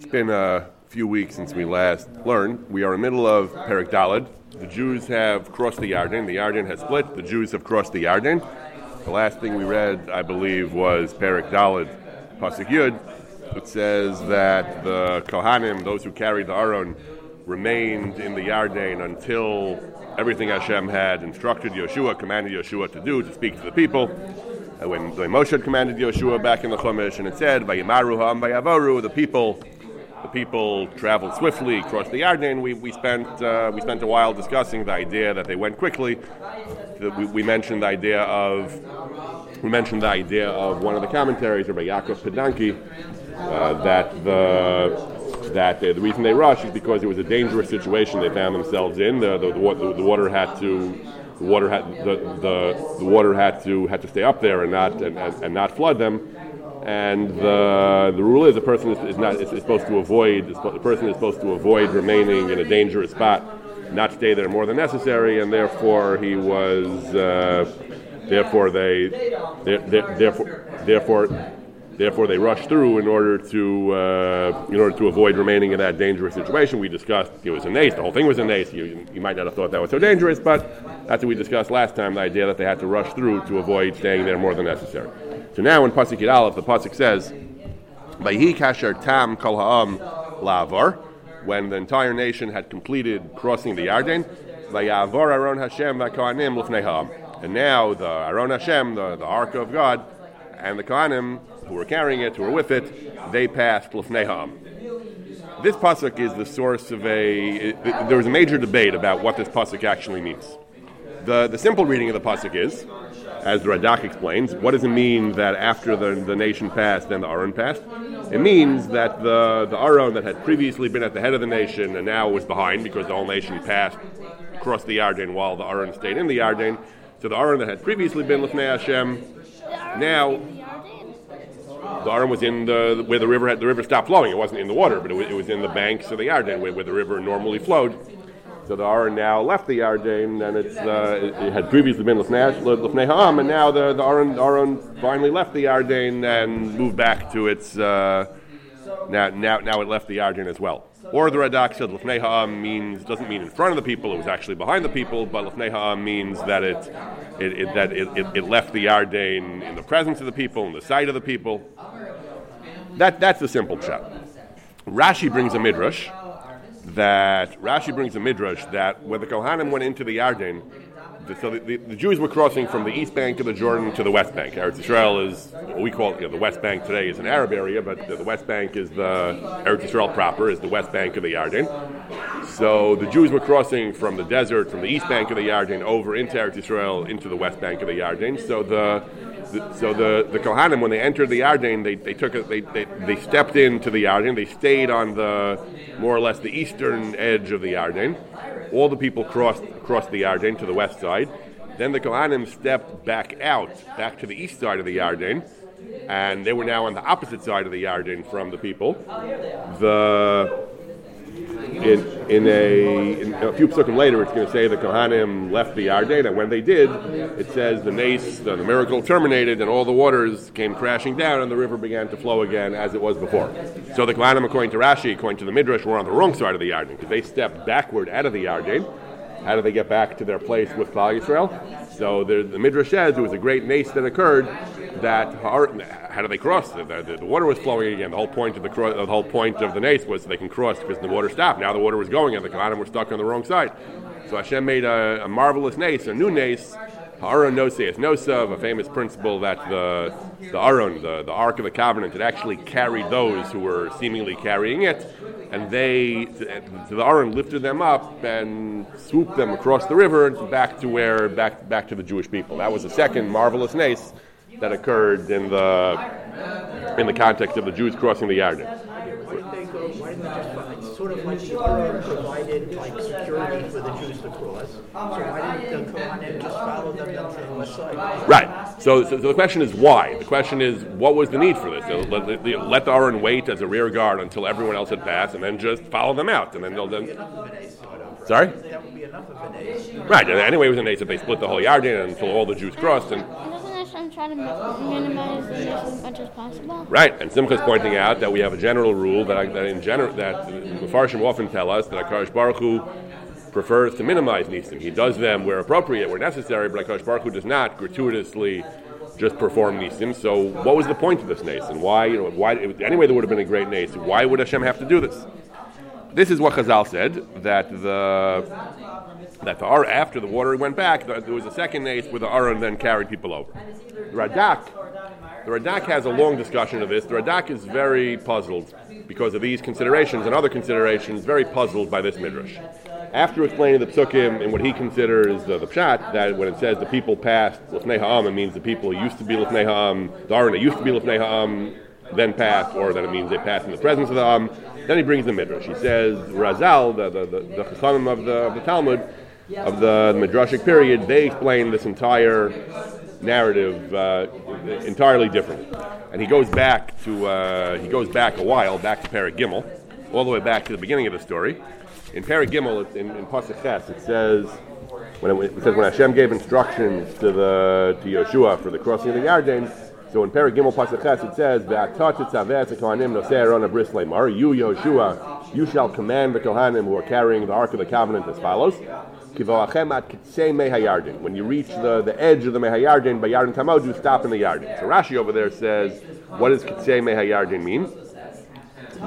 It's been a few weeks since we last learned. We are in the middle of Perek Daled. The Jews have crossed the Yarden. The Yarden has split. The Jews have crossed the Yarden. The last thing we read, I believe, was Perek Daled, Pasuk Yud. It says that the Kohanim, those who carried the Aron, remained in the Yarden until everything Hashem had instructed Yeshua, commanded Yeshua to do, to speak to the people. When, Moshe commanded Yeshua back in the Chumash, and it said, Vayimaru ha'am vayavaru, the people the people traveled swiftly, across the Yarden. We, we, spent, uh, we spent a while discussing the idea that they went quickly. We, we, mentioned the idea of we mentioned the idea of one of the commentaries, Rabbi Yaakov Pedanki, uh, that the that the, reason they rushed is because it was a dangerous situation they found themselves in. The, the, the, the water had to the water had the, the, the water had to had to stay up there and not and, and, and not flood them and the, the rule is a person is, is not is, is, supposed to avoid the person is supposed to avoid remaining in a dangerous spot, not stay there more than necessary, and therefore he was uh, therefore they therefore therefore therefore they rushed through in order to uh, in order to avoid remaining in that dangerous situation. We discussed it was a nace. The whole thing was a nace. You, you might not have thought that was so dangerous, but that's what we discussed last time. The idea that they had to rush through to avoid staying there more than necessary. So now in Pasuk Aleph, the Pasuk says, "Vayhi kasher tam kol ha'am lavar," when the entire nation had completed crossing the Yarden, "Vayavor Aron Hashem v'Kohanim l'fnei ha'am." And now the Aron Hashem, the, the Ark of God, and the Kohanim who were carrying it, who were with it, they passed l'fnei ha'am. This pasuk is the source of a. It, there was a major debate about what this pasuk actually means. The, the simple reading of the pasuk is as Radak explains, what does it mean that after the, the nation passed, then the Aron passed? It means that the, the Aron that had previously been at the head of the nation and now was behind because the whole nation passed across the Yarden while the Aron stayed in the Yarden. So the Aron that had previously been Lefnei Hashem, now the Aron was in the where the river had the river stopped flowing. It wasn't in the water, but it was, it was in the banks of the Yarden where, where the river normally flowed. So the Aron now left the Yarden, and it's, uh, it, it, had previously been Lefnei Ha'am, and now the, the Aron, Aron finally left the Yarden and moved back to its, uh, now, now, now it left the Yarden as well. Or the Radak said Lefnei Ha'am means, doesn't mean in front of the people, it was actually behind the people, but Lefnei Ha'am means that it, it, it that it, it, left the Yarden in the presence of the people, in the sight of the people. That, that's the simple shot. Rashi brings a midrash that Rashi brings a midrash that when the Kohanim went into the Yarden, so the, the, the, Jews were crossing from the east bank of the Jordan to the west bank. Eretz Israel is what we call you know, the west bank today is an Arab area, but the, the, west bank is the Eretz Israel proper is the west bank of the Yarden. So the Jews were crossing from the desert, from the east bank of the Yarden, over into Eretz Israel, into the west bank of the Yarden. So the the, so the, the Kohanim, when they entered the Yarden, they, they took a, they, they, they stepped into the Yarden. They stayed on the more or less the eastern edge of the Yarden. All the people crossed crossed the Yarden to the west side. Then the Kohanim stepped back out, back to the east side of the Yarden, and they were now on the opposite side of the Yarden from the people. The in, in, a, in a few psukim later, it's going to say the Kohanim left the Yarden, and when they did, it says the nace, the, the, miracle terminated, and all the waters came crashing down, and the river began to flow again as it was before. So the Kohanim, according to Rashi, according to the Midrash, were on the wrong side of the Yarden because they stepped backward out of the Yarden. How do they get back to their place with Klal Yisrael? So the, the Midrash says it was a great nace that occurred that how do they cross? The, the, the, water was flowing again. The whole point of the, the whole point of the nace was they can cross because the water stopped. Now the water was going, and the Kohanim were stuck on the wrong side. So Hashem made a, a marvelous nace, a new nace, Ha'aron Noseas Nosav, a famous principle that the the Aron, the, the Ark of the Covenant, had actually carried those who were seemingly carrying it, and they, the Aron lifted them up and swooped them across the river back to where back back to the Jewish people. That was the second marvelous nace that occurred in the in the context of the Jews crossing the Yarden. Sort of like the Torah provided like security for the Jews to cross. So why didn't the Kohanim just follow them down to the west side? Right. So, so, so, the question is why. The question is what was the need for this? Let, let, let the Aron wait as a rear guard until everyone else had passed, and then just follow them out, and then they'll then. Sorry. Right. Anyway, it was an ace if they split the whole Yarden until all the Jews crossed and. Try to minimize the as much as possible. Right, and Simcha's pointing out that we have a general rule that, that in general that Mepharshim often tell us that Akash Baruch Hu prefers to minimize nisim. He does them where appropriate, where necessary, but Akash Baruch Hu does not gratuitously just perform nisim. So, what was the point of this nisim? why? You know, why? Anyway, there would have been a great nisim. Why would Hashem have to do this? This is what Chazal said that the that the Ar, after the water went back, there was a second nace where the Aron then carried people over. The Radak, the Radak has a long discussion of this. The Radak is very puzzled because of these considerations and other considerations, very puzzled by this midrash. After explaining the psukim and what he considers the, the pshat, that when it says the people passed lefnei ha'am, it means the people used to be lefnei ha'am, the Aron used to be lefnei ha'am, then passed, or that it means they passed in the presence of the Am. Then he brings the midrash. He says Razal, the the the, the Chachamim of the of the Talmud, of the Midrashic period, they explain this entire narrative uh, entirely differently. And he goes back to uh, he goes back a while, back to Perek Gimel, all the way back to the beginning of the story. In Perek Gimel, in, in it says when it, it says when Hashem gave instructions to the to Yeshua for the crossing of the Yarden. So in Perek Gimel Pasuk Ches, it says "Ve'atat tzaves kohanim nosei Aron abris leimar." You Yeshua, you shall command the kohanim who are carrying the ark of the covenant as follows. When you reach the, the edge of the Mehayardin, by Yardin Tamod, you stop in the Yardin. So Rashi over there says, what does Kitsei Mehayardin mean?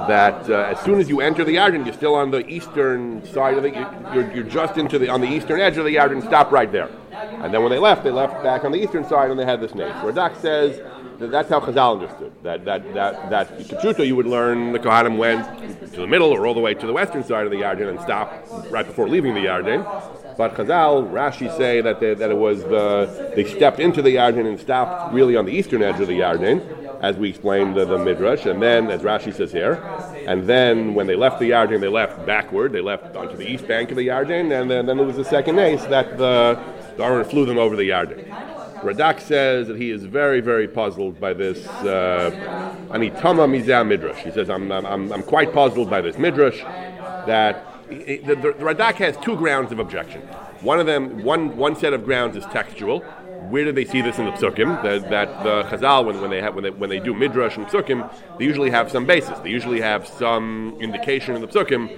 That uh, as soon as you enter the Yardin, you're still on the eastern side of the, you're, you're just into the, on the eastern edge of the Yardin, stop right there. And then when they left, they left back on the eastern side and they had this name. Radak says, that's how Chazal understood. That that that that Kipshuto you would learn the Kohanim went to the middle or all the way to the western side of the Yarden and stopped right before leaving the Yarden. But Chazal, Rashi say that they, that it was the they stepped into the Yarden and stopped really on the eastern edge of the Yarden, as we explained the, the midrash, and then as Rashi says here, and then when they left the Yarden, they left backward. They left onto the east bank of the Yarden, and then, then there was the second ace that the Aron flew them over the Yarden. Radak says that he is very, very puzzled by this uh, Anitama Mizah Midrash. He says, I'm, I'm, I'm quite puzzled by this Midrash that the, the, the Radak has two grounds of objection. One of them, one, one set of grounds is textual. Where do they see this in the psukim? That, that the Chazal, when, when, they have, when, they, when they do midrash and psukim, they usually have some basis. They usually have some indication in the psukim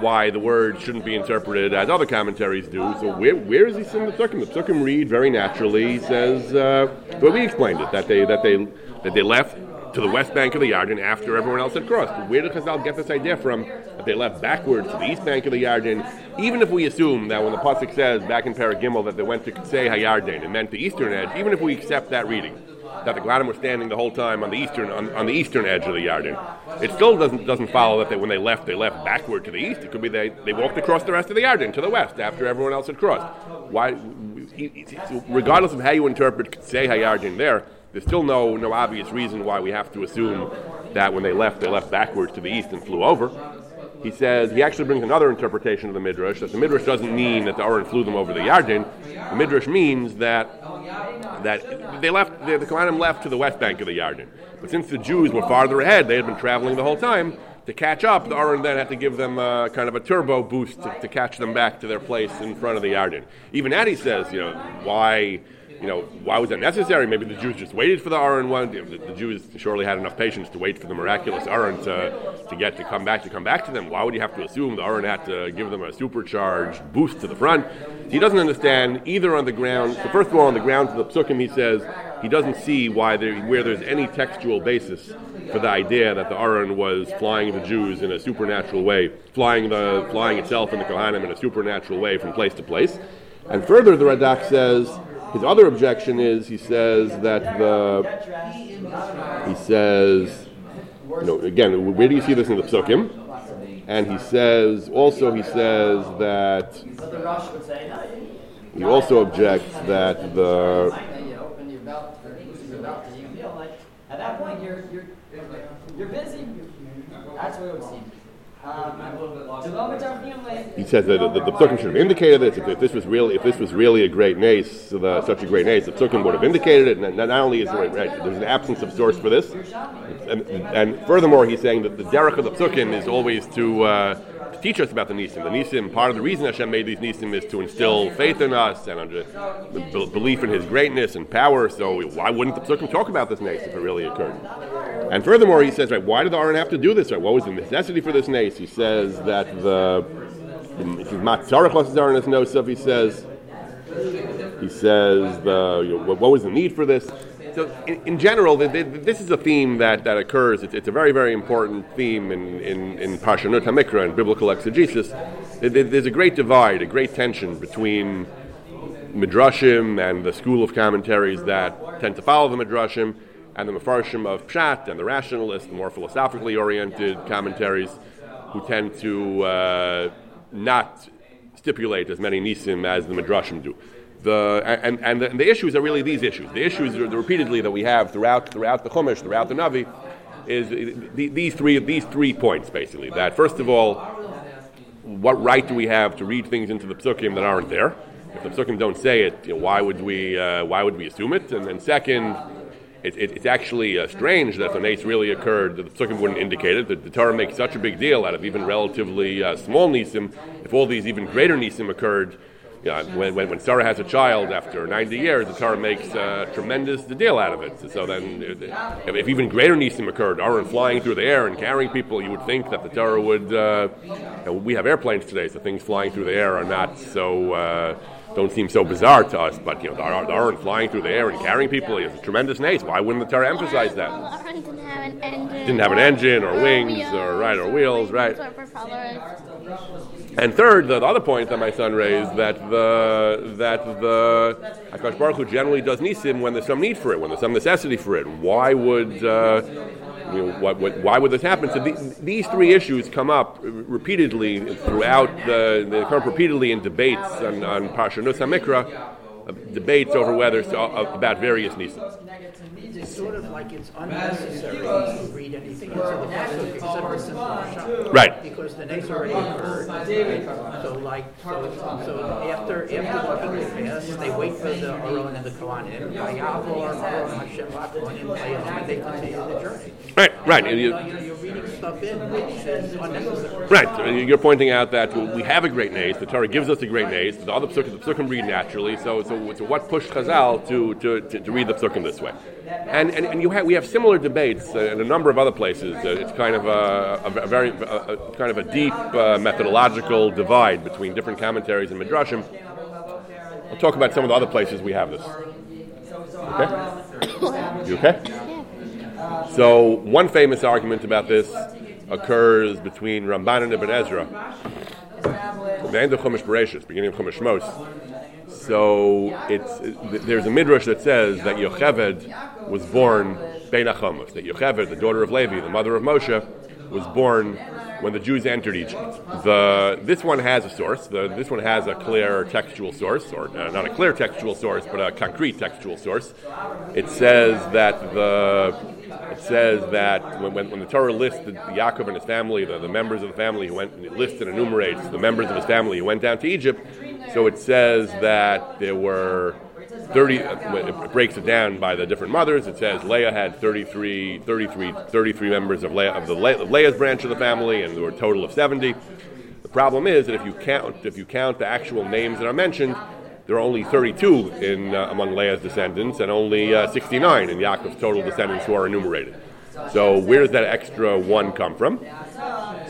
why the word shouldn't be interpreted as other commentaries do. So where, where is he in the psukim? The psukim read very naturally. Says, uh, but we explained it that they that they that they left to the west bank of the Yarden after everyone else had crossed. Where did Chazal get this idea from? That they left backwards to the east bank of the Yarden. Even if we assume that when the pasuk says back in Perek Gimel that they went to Ksei Hayarden and meant the eastern edge, even if we accept that reading, that the Gladim were standing the whole time on the eastern on, on the eastern edge of the Yarden. It still doesn't doesn't follow that they, when they left they left backward to the east. It could be they, they walked across the rest of the Yarden to the west after everyone else had crossed. Why? Regardless of how you interpret say Hayarden there, there's still no no obvious reason why we have to assume that when they left they left backwards to the east and flew over. He says he actually brings another interpretation of the midrash that the midrash doesn't mean that the Aron flew them over the Yarden. The midrash means that that they left the, the Kohanim left to the west bank of the Yarden. But since the Jews were farther ahead, they had been traveling the whole time. To catch up, the Aron then had to give them uh, kind of a turbo boost to, to catch them back to their place in front of the Yarden. Even Addy says, you know, why you know, why was that necessary? Maybe the Jews just waited for the Aron one. The, the, Jews surely had enough patience to wait for the miraculous Aron to, to get to come back to come back to them. Why would you have to assume the Aron had to give them a supercharged boost to the front? He doesn't understand either on the ground. So first of all, on the ground to the psukim, he says he doesn't see why there, where there's any textual basis for the idea that the Aron was flying the Jews in a supernatural way, flying the flying itself in the Kohanim in a supernatural way from place to place. And further, the Radak says his other objection is he says that the he says you know again where do you see this in the psukim? And he says also he says that he also objects that the at that point you're you're you're busy. That's what it would seem. Um, He says that the, the, psukim should have indicated this. If, if, this was really, if this was really a great nace, the, such a great nace, the psukim would have indicated it. And not, only is there right, there's an absence of source for this, and, and furthermore, he's saying that the derech of the psukim is always to, uh, teach us about the Nisim. The Nisim, part of the reason Hashem made these Nisim is to instill faith in us and under, b- belief in His greatness and power. So why wouldn't the Psukim talk about this nace if it really occurred? And furthermore, he says, right, why did the Aron have to do this? Right, what was the necessity for this nace? He says that the is no He says he says the you know, what was the need for this? So, in, in general, the, the, this is a theme that, that occurs. It's, it's, a very, very important theme in, in, in Parshanut HaMikra and biblical exegesis. There's a great divide, a great tension between Midrashim and the school of commentaries that tend to follow the Midrashim and the Mefarshim of Pshat and the rationalists, the more philosophically oriented commentaries who tend to uh, not stipulate as many nisim as the Midrashim do the and, and the, and the, issues are really these issues. The issues are the repeatedly that we have throughout throughout the Chumash, throughout the Navi, is the, these three these three points basically. That first of all, what right do we have to read things into the psukim that aren't there? If the psukim don't say it, you know, why would we uh, why would we assume it? And then second. It, it, it's actually uh, strange that the nace really occurred. That the psukim wouldn't indicate it. That the Torah makes such a big deal out of even relatively uh, small nisim. If all these even greater nisim occurred, yeah, when, when, when, Sarah has a child after 90 years, the Torah makes a tremendous deal out of it. So then, if, if even greater nisim occurred, Aron flying through the air and carrying people, you would think that the Torah would. Uh, we have airplanes today, so things flying through the air are not so. Uh, don't seem so bizarre to us, but you know, the Aron flying through the air and carrying people is a tremendous nace. Why wouldn't the Torah emphasize that? Well, didn't have an engine. Didn't have an engine or, or wings wheels, or right or wheels, right. Or. And third, the, the, other point that my son raised that the that the Hakadosh Baruch Hu generally does nisim when there's some need for it, when there's some necessity for it. Why would uh, you know, what, what, why would this happen? So the, these three issues come up repeatedly throughout the they come up repeatedly in debates on, on Parshanut Hamikra, uh, debates over whether uh, about various nisim it's sort of like it's unnecessary to read anything into the pasuk except for simple shot. Right. Because the next already occurred. Right? So like so, so after after the king pass, they wait for the Aron and the Kohanim. Vayavor Aron Hashem Kohanim and they continue the journey. Right. Right. You, know, you're reading stuff in which is unnecessary. Right. You're pointing out that we have a great nace. The Torah gives us a great nace. The other psukim, the psukim read naturally. So, so, so what pushed Chazal to, to, to, to read the psukim this way? And, and, and you have, we have similar debates uh, in a number of other places. Uh, it's kind of a, a, a very a, kind of a deep uh, methodological divide between different commentaries and midrashim. I'll talk about some of the other places we have this. Okay? You okay? So one famous argument about this occurs between Ramban and Ibn Ezra. The end of Chumash Bereshit, beginning of Chumash Mos. So it's there's a midrash that says that Yocheved was born Bein Achamos, that Yocheved, the daughter of Levi, the mother of Moshe, was born when the Jews entered Egypt. The, this one has a source. The, this one has a clear textual source, or uh, not a clear textual source, but a concrete textual source. It says that the it says that when, when, when the Torah listed Yaakov and his family, the, the members of the family who went, lists and enumerates the members of his family who went down to Egypt, so it says that there were 30, it breaks it down by the different mothers. It says Leah had 33, 33, 33 members of, Leah, of the Le- Leah's branch of the family, and there were a total of 70. The problem is that if you count, if you count the actual names that are mentioned, there are only 32 in, uh, among Leah's descendants and only uh, 69 in Yaakov's total descendants who are enumerated. So where does that extra one come from?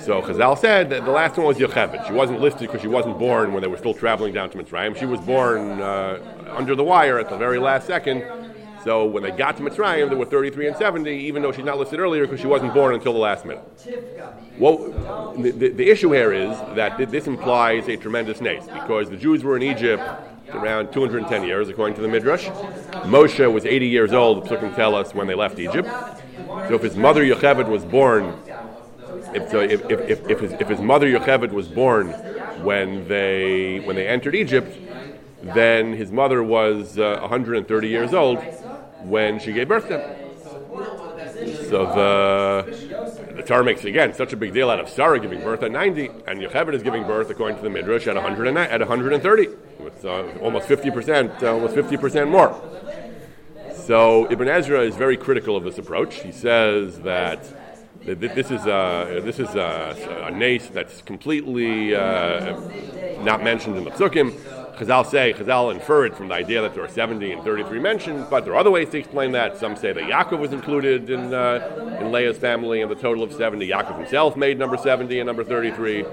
So Chazal said that the last one was Yocheved. She wasn't listed because she wasn't born when they were still traveling down to Mitzrayim. She was born uh, under the wire at the very last second. So when they got to Mitzrayim, there were 33 and 70, even though she's not listed earlier because she wasn't born until the last minute. Well, the, the, the issue here is that this implies a tremendous nace because the Jews were in Egypt around 210 years, according to the Midrash. Moshe was 80 years old, the Psukim tell us, when they left Egypt. So if his mother Yocheved was born if, so if, if, if, his, if his mother Yocheved was born when they when they entered Egypt, then his mother was uh, 130 years old when she gave birth to him. So the the Torah makes again such a big deal out of Sarah giving birth at 90, and Yocheved is giving birth according to the Midrash at 100 at 130. It's uh, almost 50 percent, uh, almost 50 percent more. So Ibn Ezra is very critical of this approach. He says that th- th- this is a this is a, a nace that's completely uh, not mentioned in the psukim. Chazal say, Chazal infer it from the idea that there are 70 and 33 mentioned, but there are other ways to explain that. Some say that Yaakov was included in, uh, in Leah's family in the total of 70. Yaakov himself made number 70 and number 33.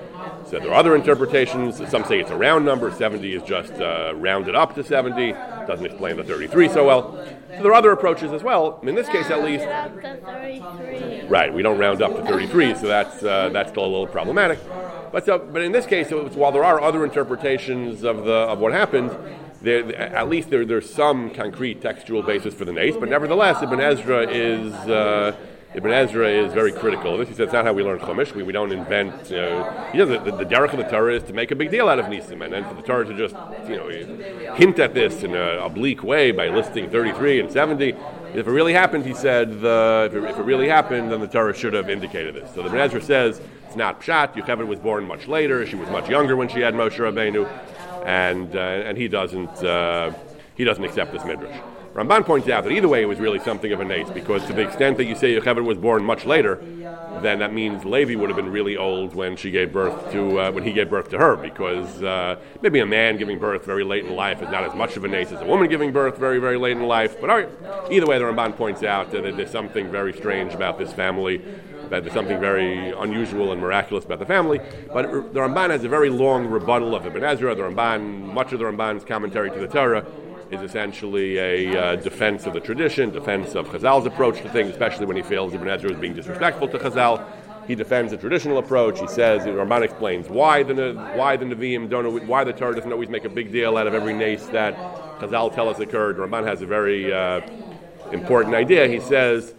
So there are other interpretations. Some say it's a round number. 70 is just uh, rounded up to 70. Doesn't explain the 33 so well. So there are other approaches as well. In this case, at least, Up to 33. Right, we don't round up to 33, so that's uh, that's still a little problematic. But so, but in this case, was- while there are other interpretations of the of what happened, there, at least there, there's some concrete textual basis for the nace. But nevertheless, Ibn Ezra is. Uh, Ibn Ezra is very critical this. He says not how we learn Chumash. We, we don't invent. Uh, you know, the, the, the derech of the Torah is to make a big deal out of Nisim, and then for the Torah to just you know hint at this in an oblique way by listing 33 and 70. If it really happened, he said, the, if, it, if it really happened, then the Torah should have indicated this. So the Ibn Ezra says it's not pshat. Yocheved was born much later. She was much younger when she had Moshe Rabbeinu, and uh, and he doesn't uh, he doesn't accept this midrash. Ramban points out that either way it was really something of a nace because to the extent that you say Yocheved was born much later, then that means Levi would have been really old when she gave birth to uh, when he gave birth to her because uh, maybe a man giving birth very late in life is not as much of a nace as a woman giving birth very very late in life. But either way, the Ramban points out that there's something very strange about this family. That there's something very unusual and miraculous about the family, but the Ramban has a very long rebuttal of Ibn Ezra. The Ramban, much of the Ramban's commentary to the Torah, is essentially a uh, defense of the tradition, defense of Chazal's approach to things, especially when he feels Ibn Ezra is being disrespectful to Chazal. He defends the traditional approach. He says, Ramban explains why the why the Nevi'im don't why the Torah doesn't always make a big deal out of every nace that Chazal tell us occurred. Ramban has a very uh, important idea. He says.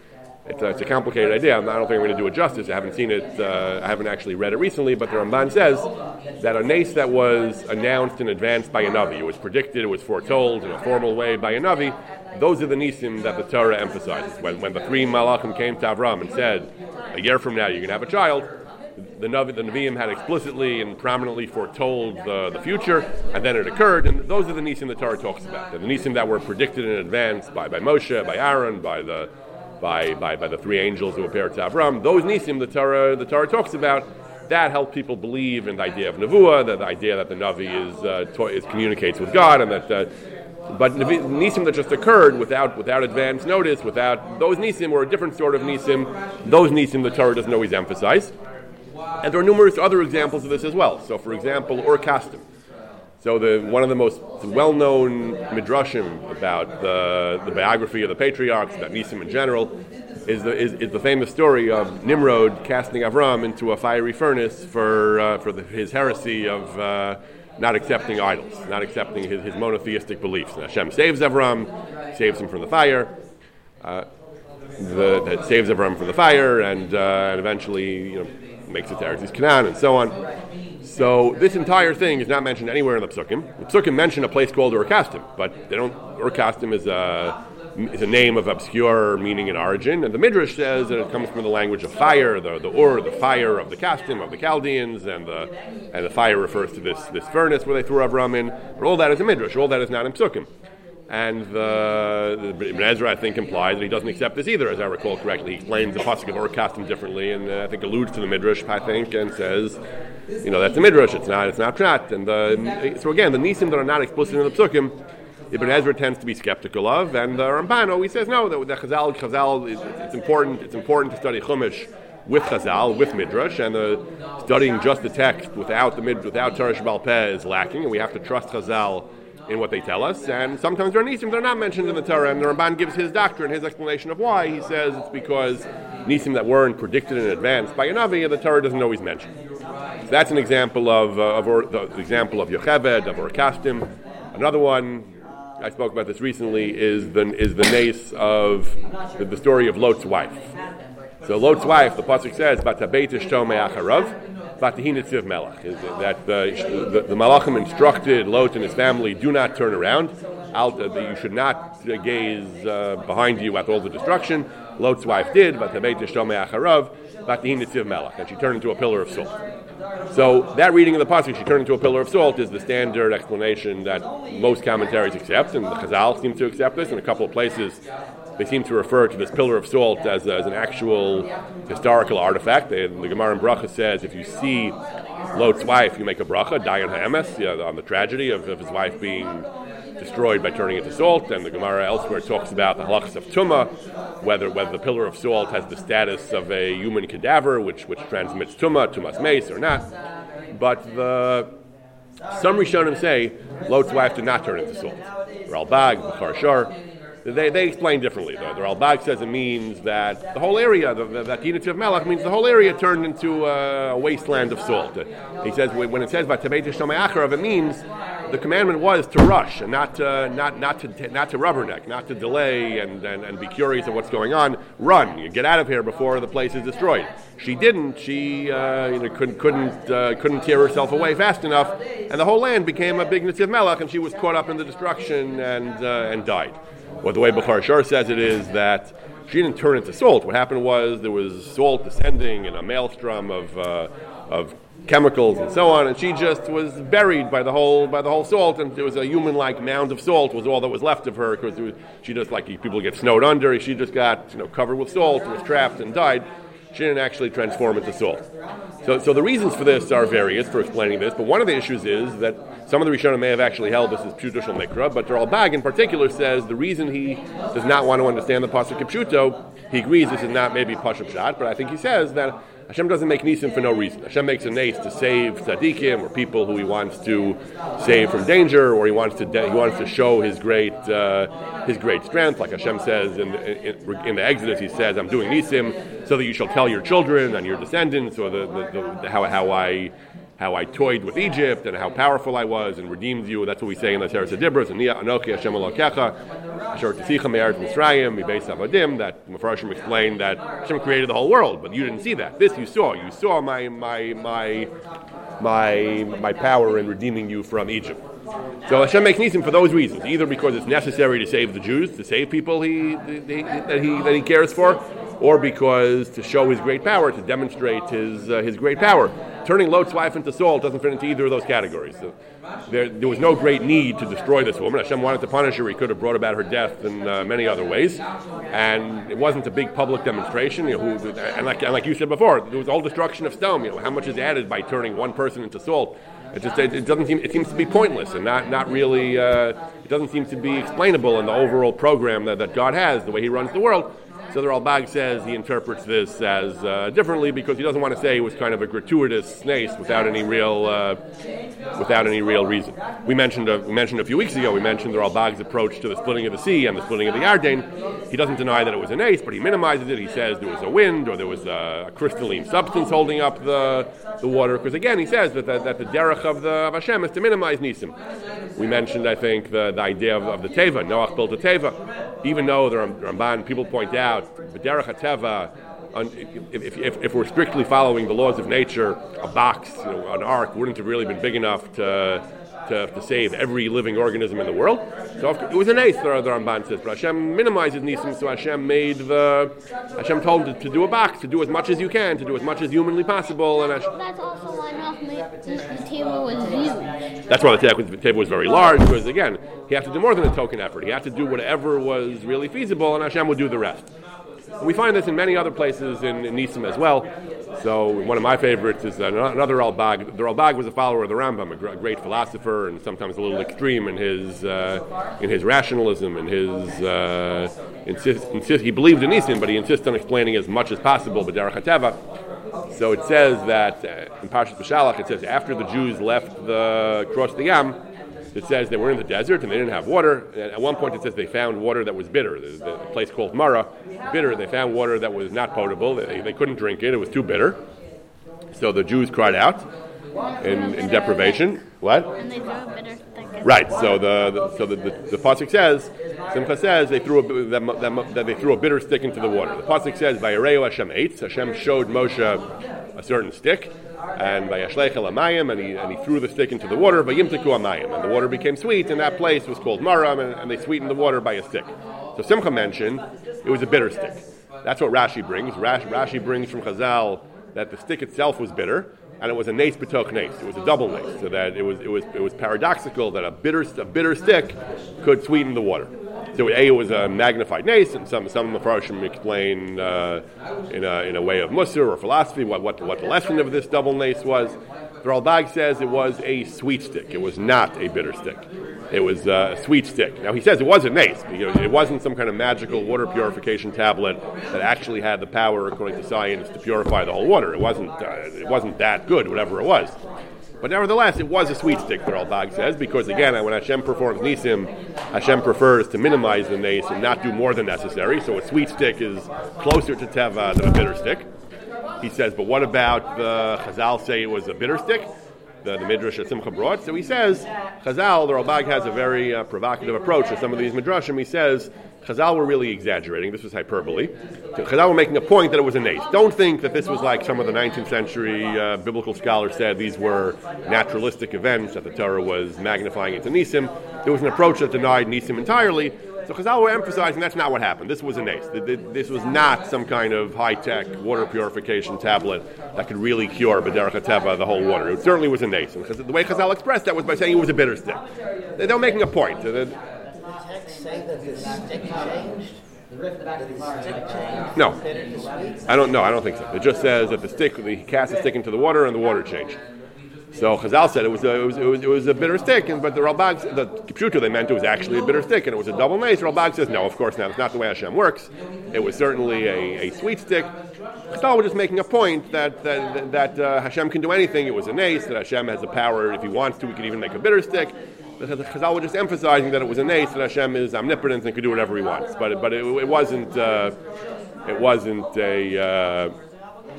It's a, it's a complicated idea. I'm not- I don't think I'm going to do it justice. I haven't seen it. Uh, I haven't actually read it recently. But the Ramban says that a nace that was announced in advance by a navi, it was predicted, it was foretold in a formal way by a navi. Those are the nisim that the Torah emphasizes. When, when the three malachim came to Avram and said, "A year from now, you're going to have a child," the Navi, the Nevi'im had explicitly and prominently foretold the, the future, and then it occurred. And those are the nisim the Torah talks about. The nisim that were predicted in advance by, by Moshe, by Aaron, by the by, by, by the three angels who appeared to Avram. Those nisim the Torah the Torah talks about. That helped people believe in the idea of nevuah, the, the idea that the navi is, uh, to, is communicates with God, and that. Uh, but Navi- nisim that just occurred without without advance notice, without those nisim were a different sort of nisim. Those nisim the Torah doesn't always emphasize. And there are numerous other examples of this as well. So, for example, Ur Kasdim. So, the, one of the most well-known midrashim about the, the biography of the patriarchs, about Nisim in general, is the, is, is the famous story of Nimrod casting Avram into a fiery furnace for, uh, for the, his heresy of uh, not accepting idols, not accepting his, his monotheistic beliefs. And Hashem saves Avram, saves him from the fire. Uh, that saves Avram from the fire, and, uh, and eventually you know, makes it to Eretz Canaan, and so on. So this entire thing is not mentioned anywhere in the Psukim. The Psukim mention a place called Ur Kasdim, but they don't. Ur Kasdim is a is a name of obscure meaning and origin, and the Midrash says that it comes from the language of fire, the the Ur, the fire of the Kasdim of the Chaldeans, and the and the fire refers to this this furnace where they threw Avram in. But all that is a Midrash. All that is not in Psukim. And the, the Ibn Ezra, I think, implies that he doesn't accept this either, as I recall correctly. He explains the pasuk of Ur Kasdim differently, and uh, I think alludes to the Midrash, I think, and says, you know, that's the Midrash. It's not. It's not Pshat. And the, so again, the nisim that are not explicit in the psukim, Ibn Ezra tends to be skeptical of, and the Ramban always says no. The, the Chazal, Chazal, is, it's important. It's important to study Chumash with Chazal, with Midrash, and uh, studying just the text without the Midrash, without Torah Shebaal Peh is lacking, and we have to trust Chazal in what they tell us. And sometimes there are nisim that are not mentioned in the Torah, and the Ramban gives his doctrine, his explanation of why. He says it's because nisim that weren't predicted in advance by a navi, the Torah doesn't always mention. So that's an example of, uh, of or, the, example of Yocheved, of Ur Kasdim. Another one, I spoke about this recently, is the, is the nace of the, the story of Lot's wife. So Lot's wife, the pasuk says, "Batabeit ishto me'acharav, batahin etziv melech." That the, the, the malachim instructed Lot and his family, do not turn around. Out, uh, you should not gaze uh, behind you at all the destruction. Lot's wife did, "Batabeit ishto me'acharav, batahin etziv melech," and she turned into a pillar of salt. So that reading of the pasuk, she turned into a pillar of salt, is the standard explanation that most commentaries accept, and the Chazal seem to accept this. In a couple of places, they seem to refer to this pillar of salt as, as an actual historical artifact. They, the Gemara in Bracha says if you see Lot's wife, you make a bracha, Dayan Ha'emes, you know, on the tragedy of, of his wife being destroyed by turning into salt. And the Gemara elsewhere talks about the halachas of tumah, whether whether the pillar of salt has the status of a human cadaver, which which transmits tumah, tumas meis, or not. But the some Rishonim say Lot's wife did not turn into salt. Ralbag, Bechor Shor, they, they explain differently. The, the Ralbag says it means that the whole area, the, the, that Yinativ Melech means the whole area turned into a wasteland of salt. He says when it says Vataveit Acharav, it means the commandment was to rush and not not, not to, not to rubberneck, not to delay and, and, and be curious of what's going on. Run, get out of here before the place is destroyed. She didn't. She uh, you know, couldn't couldn't uh, couldn't tear herself away fast enough, and the whole land became a big Nitziv Melech, and she was caught up in the destruction and uh, and died. Or the way Bechor Shor says it is that she didn't turn into salt. What happened was there was salt descending in a maelstrom of uh, of chemicals and so on, and she just was buried by the whole by the whole salt, and there was a human-like mound of salt was all that was left of her because she just like people get snowed under. She just got you know covered with salt, was trapped and died. She didn't actually transform into salt. So, so the reasons for this are various for explaining this, but one of the issues is that some of the Rishonim may have actually held this as Pshuto shel Mikra, but Daral Bag in particular says the reason he does not want to understand the Pasuk Kipshuto, he agrees this is not maybe Pashup Shot, but I think he says that Hashem doesn't make nisim for no reason. Hashem makes a nace to save tzaddikim or people who he wants to save from danger, or he wants to de- he wants to show his great uh, his great strength. Like Hashem says in the, in, in, the Exodus, he says, "I'm doing nisim so that you shall tell your children and your descendants, or the, the, the how how I." how I toyed with Egypt and how powerful I was and redeemed you. That's what we say in the Teres Dibros and Anochi Hashem Elokecha, Asher Tzicha Me'aretz Mitzrayim, Mibeis Avadim, that Mepharshim explained that Hashem created the whole world, but you didn't see that. This you saw. You saw my, my, my, my, my power in redeeming you from Egypt. So Hashem makes nisim for those reasons, either because it's necessary to save the Jews, to save people he, he, that, he, that he cares for, or because to show his great power, to demonstrate his, uh, his great power. Turning Lot's wife into salt doesn't fit into either of those categories. So there, there, was no great need to destroy this woman. Hashem wanted to punish her. He could have brought about her death in uh, many other ways. And it wasn't a big public demonstration. You know, who, and, like, and like you said before, there was all destruction of stone. You know, how much is added by turning one person into salt? It just it, it, doesn't seem it seems to be pointless and not not really uh, it doesn't seem to be explainable in the overall program that, that God has the way He runs the world. So the Ralbag says he interprets this as uh, differently because he doesn't want to say it was kind of a gratuitous snace without any real uh, without any real reason. We mentioned a, we mentioned a few weeks ago. We mentioned the Ralbag's approach to the splitting of the sea and the splitting of the Yarden. He doesn't deny that it was an ace, but he minimizes it. He says there was a wind or there was a crystalline substance holding up the the water. Because again, he says that the, that the derech of the of Hashem is to minimize nisim. We mentioned, I think, the, the idea of, of the teva. Noach built a teva, even though the Ramban people point out B'derech HaTeva, if, if, if, we're strictly following the laws of nature, a box, you know, an ark wouldn't have really been big enough to, to, to save every living organism in the world. So it was an ace, the, the Ramban says. But Hashem minimizes nisim, so Hashem made the. Hashem told him to, to, do a box, to do as much as you can, to do as much as humanly possible. And Hashem, that's also why Noach made the table was huge. That's why the table was very large, because again, he had to do more than a token effort. He had to do whatever was really feasible, and Hashem would do the rest. We find this in many other places in, in Nisim as well. So one of my favorites is another Ralbag. The Ralbag was a follower of the Rambam, a great philosopher, and sometimes a little extreme in his uh, in his rationalism and his uh, insist, insist, He believed in Nisim, but he insists on explaining as much as possible. But Derech. So it says that uh, in Parshas Beshalach, it says after the Jews left the crossed the Yam, it says they were in the desert and they didn't have water. And at one point, it says they found water that was bitter. The, the, the place called Mara, bitter. They found water that was not potable. They, they couldn't drink it. It was too bitter. So the Jews cried out in, in deprivation. What? And they threw a bitter stick. Right. So the, the so the, the, the pasuk says, Simcha says they threw a, that, that, that, they threw a bitter stick into the water. The pasuk says, "Vayareu Hashem eitz." Hashem showed Moshe a certain stick and Amayim, and he and he threw the stick into the water, by Yimtiku Amayim, and the water became sweet, and that place was called Maram, and, and, they sweetened the water by a stick. So Simcha mentioned it was a bitter stick. That's what Rashi brings. Rash, Rashi brings from Chazal that the stick itself was bitter, and it was a nace betok nace. It was a double nace, so that it was it was it was paradoxical that a bitter a bitter stick could sweeten the water. So A, was a magnified nace, and some some Mepharshim explain uh, in, a, in a way of Musar or philosophy what, what, what the lesson of this double nace was. The says it was a sweet stick. It was not a bitter stick. It was uh, a sweet stick. Now he says it was a nace. It wasn't some kind of magical water purification tablet that actually had the power, according to science, to purify the whole water. It wasn't. Uh, it wasn't that good, whatever it was. But nevertheless, it was a sweet stick, the Ralbag says, because again, when Hashem performs nisim, Hashem prefers to minimize the nace and not do more than necessary. So a sweet stick is closer to teva than a bitter stick. He says, but what about the Chazal say it was a bitter stick? The, the Midrash at Simcha brought. So he says, Chazal, the Ralbag has a very uh, provocative approach to some of these Midrashim. He says, Chazal were really exaggerating. This was hyperbole. Chazal were making a point that it was a nace. Don't think that this was like some of the 19th century uh, biblical scholars said these were naturalistic events, that the Torah was magnifying into Nisim. There was an approach that denied Nisim entirely. So Chazal were emphasizing that's not what happened. This was a nace. This was not some kind of high-tech water purification tablet that could really cure B'derech HaTeva, the whole water. It certainly was a nace. And the way Chazal expressed that was by saying it was a bitter stick. They were making a point say that the stick changed? No, I don't know. I don't think so. It just says that the stick, the cast the stick into the water, and the water changed. So Chazal said it was a, it was, it was, it was a bitter stick, and, but the Ralbag, the Kipshuta, they meant it was actually a bitter stick, and it was a double nace. Ralbag says, no, of course not. It's not the way Hashem works. It was certainly a, a sweet stick. Chazal was just making a point that that, that uh, Hashem can do anything. It was a nace, that Hashem has the power, if he wants to, he can even make a bitter stick. The Chazal were just emphasizing that it was a nace that Hashem is omnipotent and can do whatever he wants. But but it, it wasn't uh, it wasn't a uh,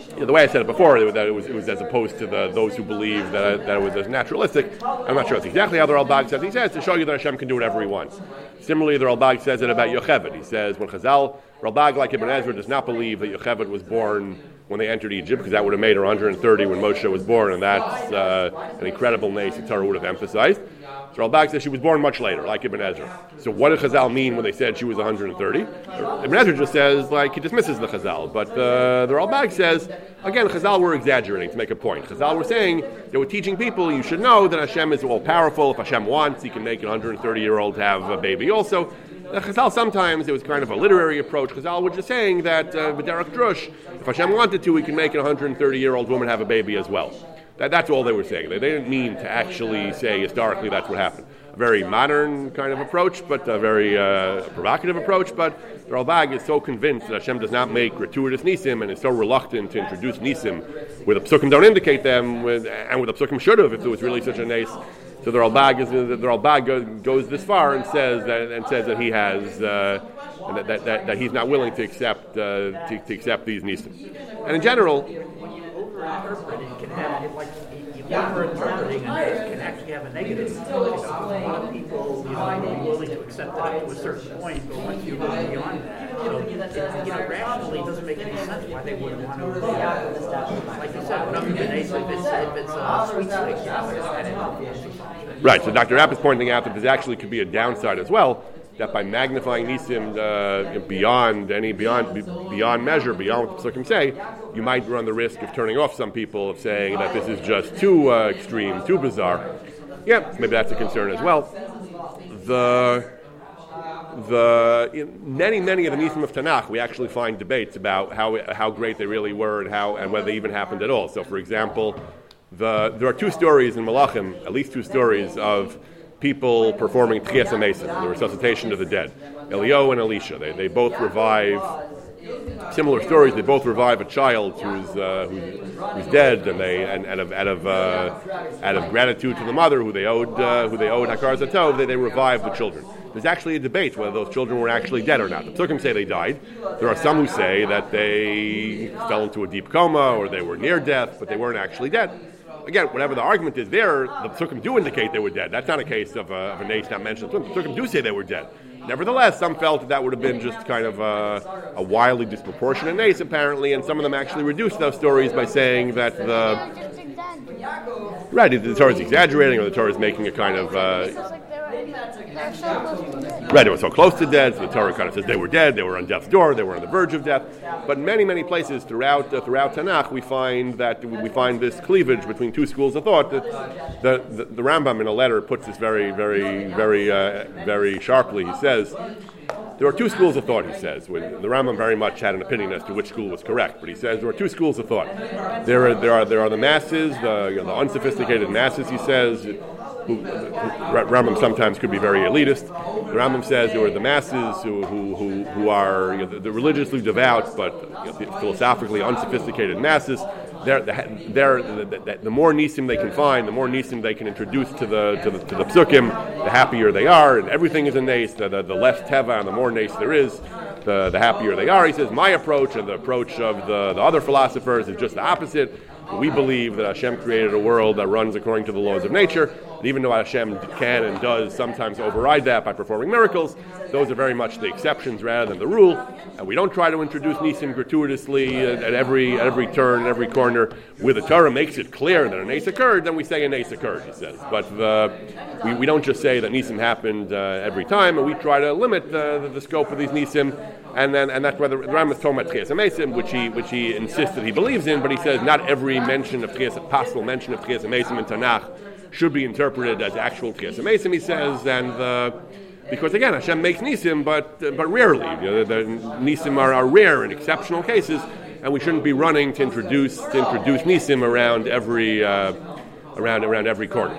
you know, the way I said it before, that it was, it was as opposed to the, those who believe that, that it was as naturalistic. I'm not sure that's exactly how the Ralbag says. He says to show you that Hashem can do whatever he wants. Similarly, the Ralbag says it about Yocheved. He says when Chazal, Ralbag, like Ibn Ezra, does not believe that Yocheved was born when they entered Egypt, because that would have made her 130 when Moshe was born, and that's uh, an incredible nace the Torah would have emphasized. So Ralbag says she was born much later, like Ibn Ezra. So what did Chazal mean when they said she was 130? Ibn Ezra just says, like, he dismisses the Chazal. But uh, the says, again, Chazal were exaggerating to make a point. Chazal were saying, they were teaching people, you should know that Hashem is all powerful. If Hashem wants, he can make an 130 year old have a baby also. Uh, Chazal sometimes it was kind of a literary approach. Chazal was just saying that uh, Derek Drush, if Hashem wanted to, he could make an 130 year old woman have a baby as well. That, that's all they were saying. They, they didn't mean to actually say historically that's what happened. A very modern kind of approach, but a very uh, provocative approach. But the Ralbag is so convinced that Hashem does not make gratuitous nisim and is so reluctant to introduce nisim where the psukim don't indicate them, with, and where the psukim should have if there was really such a nace. So the Ralbag, is, the Ralbag goes, this far and says that, and says that he has uh, that, that, that, that, he's not willing to accept uh, to, to, accept these nisim. And in general, overinterpreting can have like overinterpreting and can actually have a negative effect. A lot of people, you know, are willing to accept that to a certain point, but once you go beyond that, so it, you know, rationally it doesn't make any sense why they wouldn't want to. Like you said, whatever the if it's if it's a uh, sweet stick, Right. So Dr. Rapp is pointing out that this actually could be a downside as well that by magnifying nisim uh, beyond any beyond beyond measure, beyond what the psukim say, you might run the risk of turning off some people of saying that this is just too uh, extreme, too bizarre. Yeah, maybe that's a concern as well. The the many many of the nisim of Tanakh, we actually find debates about how how great they really were and how and whether they even happened at all. So, for example, the there are two stories in Malachim, at least two stories of people performing Tchias Mason, the resuscitation of the dead. Eliyahu and Elisha, they, they both revive similar stories. They both revive a child who's uh, who's, who's, dead, and they and out of out of uh, out of gratitude to the mother who they owed uh, who they owed Hakar Zatov, they, they revive the children. There's actually a debate whether those children were actually dead or not. The Psukim say they died. There are some who say that they fell into a deep coma or they were near death, but they weren't actually dead again, whatever the argument is there, the Psukim do indicate they were dead. That's not a case of a, of a nace not mentioned. The Psukim do say they were dead. Nevertheless, some felt that that would have been just kind of a, a wildly disproportionate nace, apparently, and some of them actually reduced those stories by saying that the. Right, the Torah is exaggerating, or the Torah is making a kind of. Uh, Right, it was so close to death. So the Torah kind of says they were dead, they were on death's door, they were on the verge of death. But in many, many places throughout uh, throughout Tanakh, we find that we find this cleavage between two schools of thought. That the, the, the Rambam in a letter puts this very, very, very, uh, very sharply. He says There are two schools of thought, he says. When the Rambam very much had an opinion as to which school was correct, but he says there are two schools of thought. There are, there are, there are the masses, the, you know, the unsophisticated masses, he says, who, Rambam sometimes could be very elitist. The Rambam says there are the masses who, who, who, who are you know, the, the religiously devout but you know, philosophically unsophisticated masses they're, they're, the, the, more nisim they can find, the more nisim they can introduce to the to the, to the psukim, the happier they are, and everything is a. The, the, the less teva and the more nace there is, the, the happier they are. He says my approach and the approach of the, the other philosophers is just the opposite. We believe that Hashem created a world that runs according to the laws of nature. And even though Hashem can and does sometimes override that by performing miracles, those are very much the exceptions rather than the rule. And we don't try to introduce Nisim gratuitously at, at every at every turn, every corner. Where the Torah makes it clear that an ace occurred, then we say an ace occurred, he says. But the, we, we don't just say that Nisim happened uh, every time, and we try to limit uh, the, the, scope of these Nisim. And then, and that's why the, the Ram is talking about Tchias Amesim, which he, which he insists that he believes in, but he says not every mention of Tchias, possible mention of Tchias Amesim in Tanakh should be interpreted as actual Amesim, he says, and the, because again, Hashem makes nisim, but but rarely. You know, the, nisim are, are rare in exceptional cases, and we shouldn't be running to introduce to introduce nisim around every uh, around around every corner.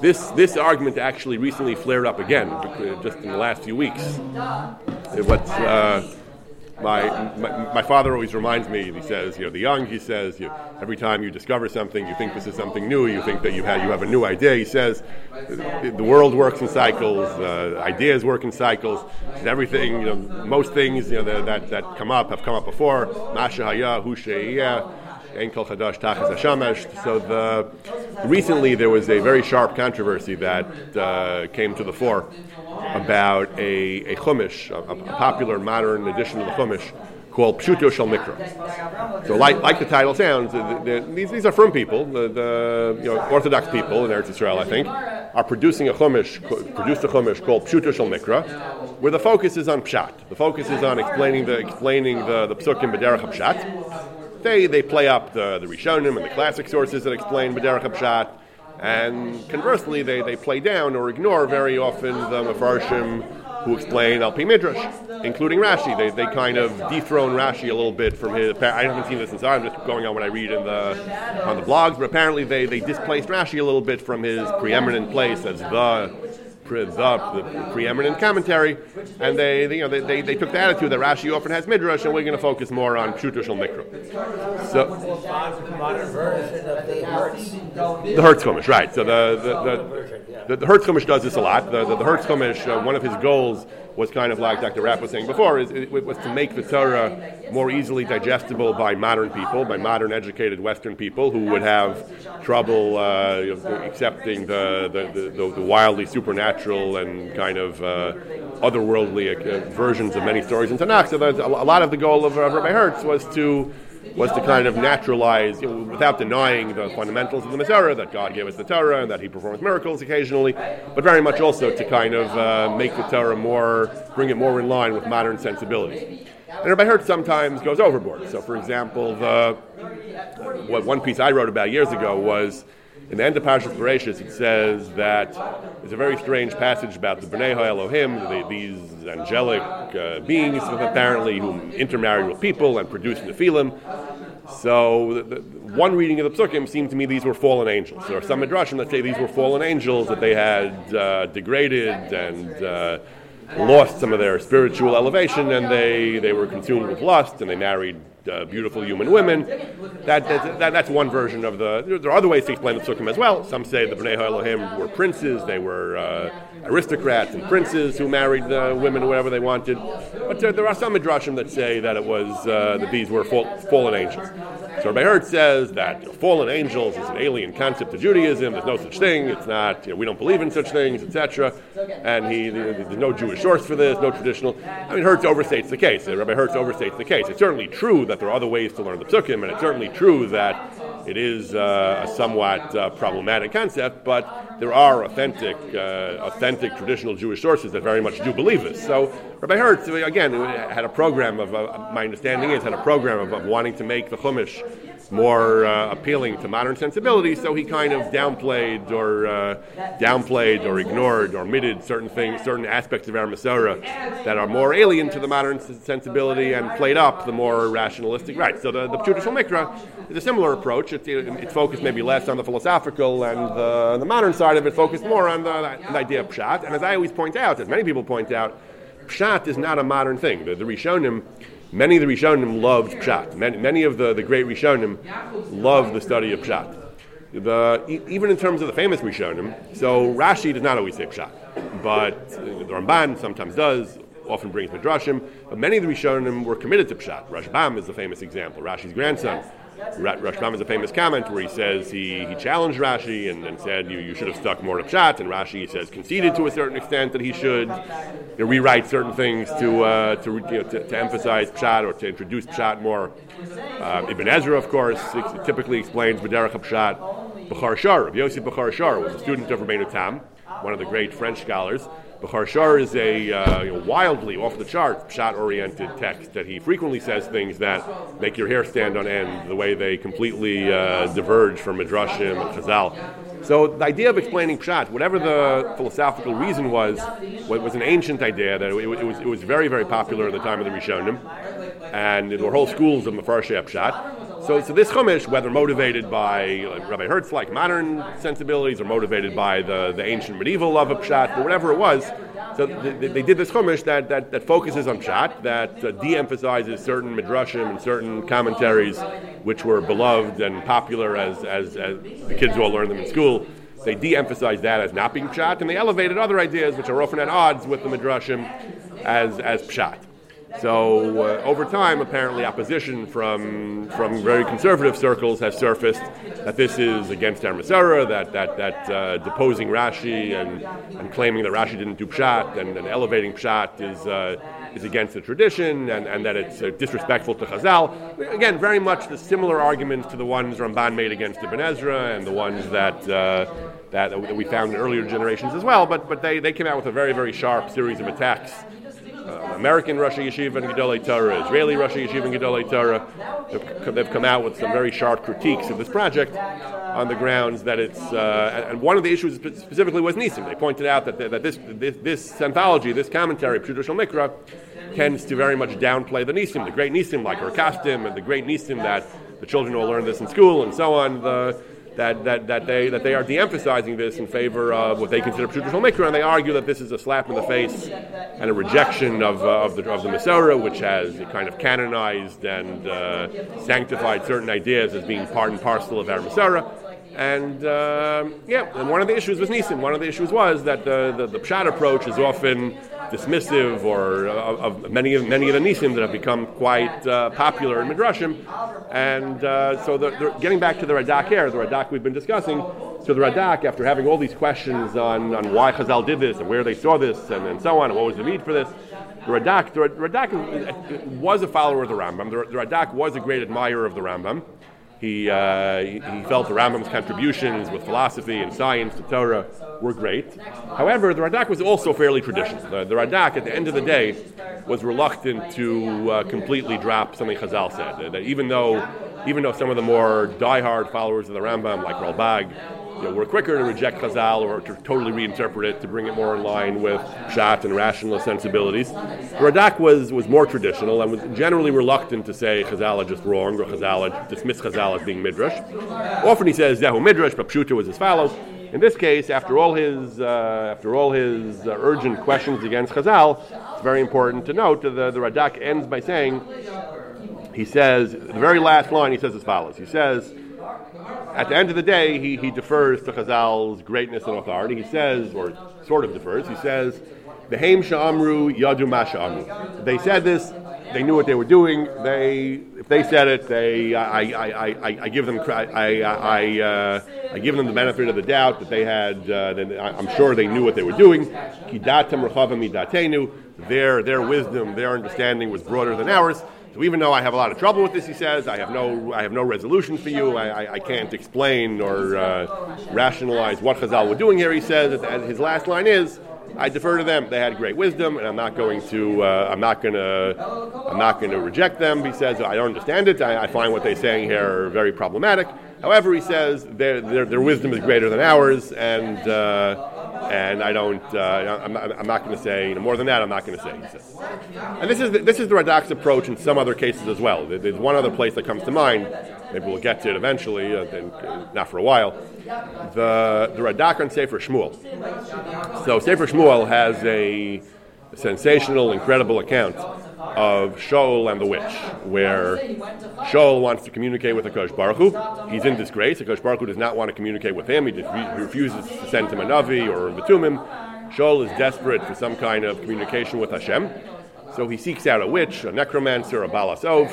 This this argument actually recently flared up again, just in the last few weeks. What's uh, my, my, my, father always reminds me, he says, you know, the young, he says, you, every time you discover something, you think this is something new, you think that you have, you have a new idea. He says, the, the world works in cycles, uh, ideas work in cycles, and everything, you know, most things, you know, that, that that come up have come up before. Masha haya, hu so the, recently there was a very sharp controversy that uh, came to the fore about a, a chumash, a, a, popular modern edition of the chumash called Pshuto Shel Mikra. So, like, like the title sounds, the, the, these, these are from people, the, the you know, Orthodox people in Eretz Israel, I think, are producing a chumash, produced a chumash called Pshuto Shel Mikra, where the focus is on pshat. The focus is on explaining the explaining the, the psukim b'derech pshat they, they play up the, the Rishonim and the classic sources that explain Pshat, and conversely, they, they play down or ignore very often the Mefarshim who explain Al Pi Midrash, including Rashi. They, they kind of dethrone Rashi a little bit from his. I haven't seen this since I'm just going on what I read in the on the blogs, but apparently they, they displaced Rashi a little bit from his preeminent place as the the, the preeminent commentary, and they, they you know they, they, they, took the attitude that Rashi often has midrash, and we're going to focus more on Pshuto shel Mikra. So the Hertz Chumash, right? So the the, the, the, the Hertz does this a lot. The the, the Hertz uh, one of his goals was kind of like Dr. Rapp was saying before, is it, was to make the Torah more easily digestible by modern people, by modern educated Western people who would have trouble uh, accepting the, the, the, the, wildly supernatural and kind of uh, otherworldly uh, versions of many stories in Tanakh. So a lot of the goal of, of Rabbi Hertz was to was to kind of naturalize, you know, without denying the fundamentals of the Torah, that God gave us the Torah and that He performs miracles occasionally, but very much also to kind of uh, make the Torah more, bring it more in line with modern sensibilities. And Rabbi Hertz sometimes goes overboard. So, for example, the what one piece I wrote about years ago was in the end of Parshas Bereshis, it says that it's a very strange passage about the Bnei Elohim, the, these angelic uh, beings apparently who intermarried with people and produced Nephilim. So the, the, one reading of the Psukim seemed to me these were fallen angels. There are some midrashim that say these were fallen angels that they had uh, degraded and uh, lost some of their spiritual elevation, and they, they were consumed with lust, and they married uh, beautiful human women. That, that, that, that's one version of the. There are other ways to explain the Psukim as well. Some say the Bnei Elohim were princes, they were uh, aristocrats and princes who married the women whatever they wanted. But there, there are some midrashim that say that it was uh, that these were fall, fallen angels. So Rabbi Hertz says that you know, fallen angels is an alien concept to Judaism. There's no such thing. It's not. You know, we don't believe in such things, etc. And he, there's no Jewish source for this, no traditional. I mean, Hertz overstates the case. Rabbi Hertz overstates the case. It's certainly true that there are other ways to learn the psukim, and it's certainly true that it is uh, a somewhat uh, problematic concept, but there are authentic, uh, authentic traditional Jewish sources that very much do believe this. So Rabbi Hertz, again, had a program of, uh, my understanding is, had a program of, of wanting to make the Chumash more uh, appealing to modern sensibilities. So he kind of downplayed or uh, downplayed or ignored or omitted certain things, certain aspects of our that are more alien to the modern sensibility, and played up the more rationalistic. Right. So the the Pshuto shel Mikra is a similar approach. It's, it's focused maybe less on the philosophical and the, the modern side of it, focused more on the, the idea of pshat. And as I always point out, as many people point out, pshat is not a modern thing. The, the Rishonim Many of the Rishonim loved Pshat. Many, many of the, the great Rishonim loved the study of Pshat. The, even in terms of the famous Rishonim, so Rashi does not always say Pshat, but the Ramban sometimes does, often brings Midrashim, but many of the Rishonim were committed to Pshat. Rashbam is the famous example, Rashi's grandson. Rashbam has a famous comment where he says he, he challenged Rashi and, and said you, you should have stuck more to Pshat, and Rashi says conceded to a certain extent that he should you know, rewrite certain things to, uh, to, you know, to, to, emphasize Pshat or to introduce Pshat more. Uh, Ibn Ezra, of course, typically explains B'derech Pshat. Bechor Shor, Yosef Bechor Shor was a student of Rabbeinu Tam, one of the great French scholars. Bechor Shor is a uh, you know, wildly off the chart, shot oriented text that he frequently says things that make your hair stand on end, the way they completely uh, diverge from Midrashim and Chazal. So the idea of explaining Pshat, whatever the philosophical reason was, was an ancient idea that it, it, was, it was very, very popular at the time of the Rishonim, and there were whole schools of Mefarshei Pshat. So, so this Chumash, whether motivated by Rabbi Hertz, like modern sensibilities, or motivated by the, the ancient medieval love of Pshat, or whatever it was, so they, they did this Chumash that, that, that focuses on Pshat, that uh, de-emphasizes certain midrashim and certain commentaries which were beloved and popular as, as, as the kids who all learned them in school. They de-emphasized that as not being Pshat, and they elevated other ideas which are often at odds with the midrashim as, as Pshat. So uh, over time, apparently, opposition from from very conservative circles has surfaced that this is against our that that that uh, deposing Rashi and, and claiming that Rashi didn't do pshat and, and elevating pshat is. Uh, is against the tradition and, and that it's uh, disrespectful to Chazal. Again, very much the similar arguments to the ones Ramban made against Ibn Ezra and the ones that, uh, that we found in earlier generations as well, but, but they, they came out with a very, very sharp series of attacks uh, American Rosh Yeshiva and Gedolei Torah, Israeli Rosh Yeshiva and Gedolei Torah. They've, they've, come out with some very sharp critiques of this project on the grounds that it's, uh, and one of the issues specifically was Nisim. They pointed out that, that this, this, this anthology, this commentary, Pshuto shel Mikra, tends to very much downplay the Nisim, the great Nisim like Rakastim and the great Nisim that the children will learn this in school and so on. The, that, that, that, they, that they are de-emphasizing this in favor of what they consider traditional mikra, and they argue that this is a slap in the face and a rejection of, uh, of the, of the Masorah, which has kind of canonized and uh, sanctified certain ideas as being part and parcel of our Masorah. And uh, yeah, and one of the issues was Nisim. One of the issues was that the, the, the Pshat approach is often dismissive or uh, of many of many of the nisim that have become quite uh, popular in midrashim, and uh, so the, the, getting back to the Radak here, the Radak we've been discussing. So the Radak, after having all these questions on, on why Chazal did this and where they saw this and, and so on, and what was the need for this, the Radak, the Radak was a follower of the Rambam. The, the Radak was a great admirer of the Rambam. He, uh, he, felt the Rambam's contributions with philosophy and science to Torah were great. However, the Radak was also fairly traditional. The, the Radak, at the end of the day, was reluctant to uh, completely drop something Chazal said. That even though, even though some of the more die-hard followers of the Rambam, like Ralbag, you know, we're quicker to reject Chazal or to totally reinterpret it to bring it more in line with Pshat and rationalist sensibilities. Radak was, was more traditional and was generally reluctant to say Chazal is just wrong or Chazal dismiss Chazal as being Midrash. Often he says Zehu Midrash, but Pshuta was as follows. In this case, after all his, uh, after all his uh, urgent questions against Chazal, it's very important to note that the, the Radak ends by saying, he says, the very last line he says as follows. He says, at the end of the day, he, he defers to Chazal's greatness and authority. He says, or sort of defers, he says, Behem sha'amru yadu ma They said this, they knew what they were doing. They, if they said it, they, I, I, I, I give them, I, I, uh, I give them the benefit of the doubt that they had. Uh, that I'm sure they knew what they were doing. Kidatam midatenu. Their, their wisdom, their understanding was broader than ours. So even though I have a lot of trouble with this, he says, I have no, I have no resolution for you. I, I, I can't explain or uh, rationalize what Chazal were doing here. He says, and his last line is, I defer to them. They had great wisdom, and I'm not going to. Uh, I'm not going to. I'm not going to reject them. He says I don't understand it. I, I find what they're saying here very problematic. However, he says their, their, their wisdom is greater than ours, and uh, and I don't. Uh, I'm not, I'm not going to say you know, more than that. I'm not going to say. And this is the, this is the Radak's approach in some other cases as well. There's one other place that comes to mind. Maybe we'll get to it eventually, uh, uh, not for a while. The the Radak on Sefer Shmuel. So Sefer Shmuel has a sensational, incredible account of Shaul and the witch, where Shaul wants to communicate with Akash Baruch Hu. He's in disgrace. Akash Baruch Hu does not want to communicate with him. He, he refuses to send him a Navi or a Batumim. Shaul is desperate for some kind of communication with Hashem. So he seeks out a witch, a necromancer, a balasov,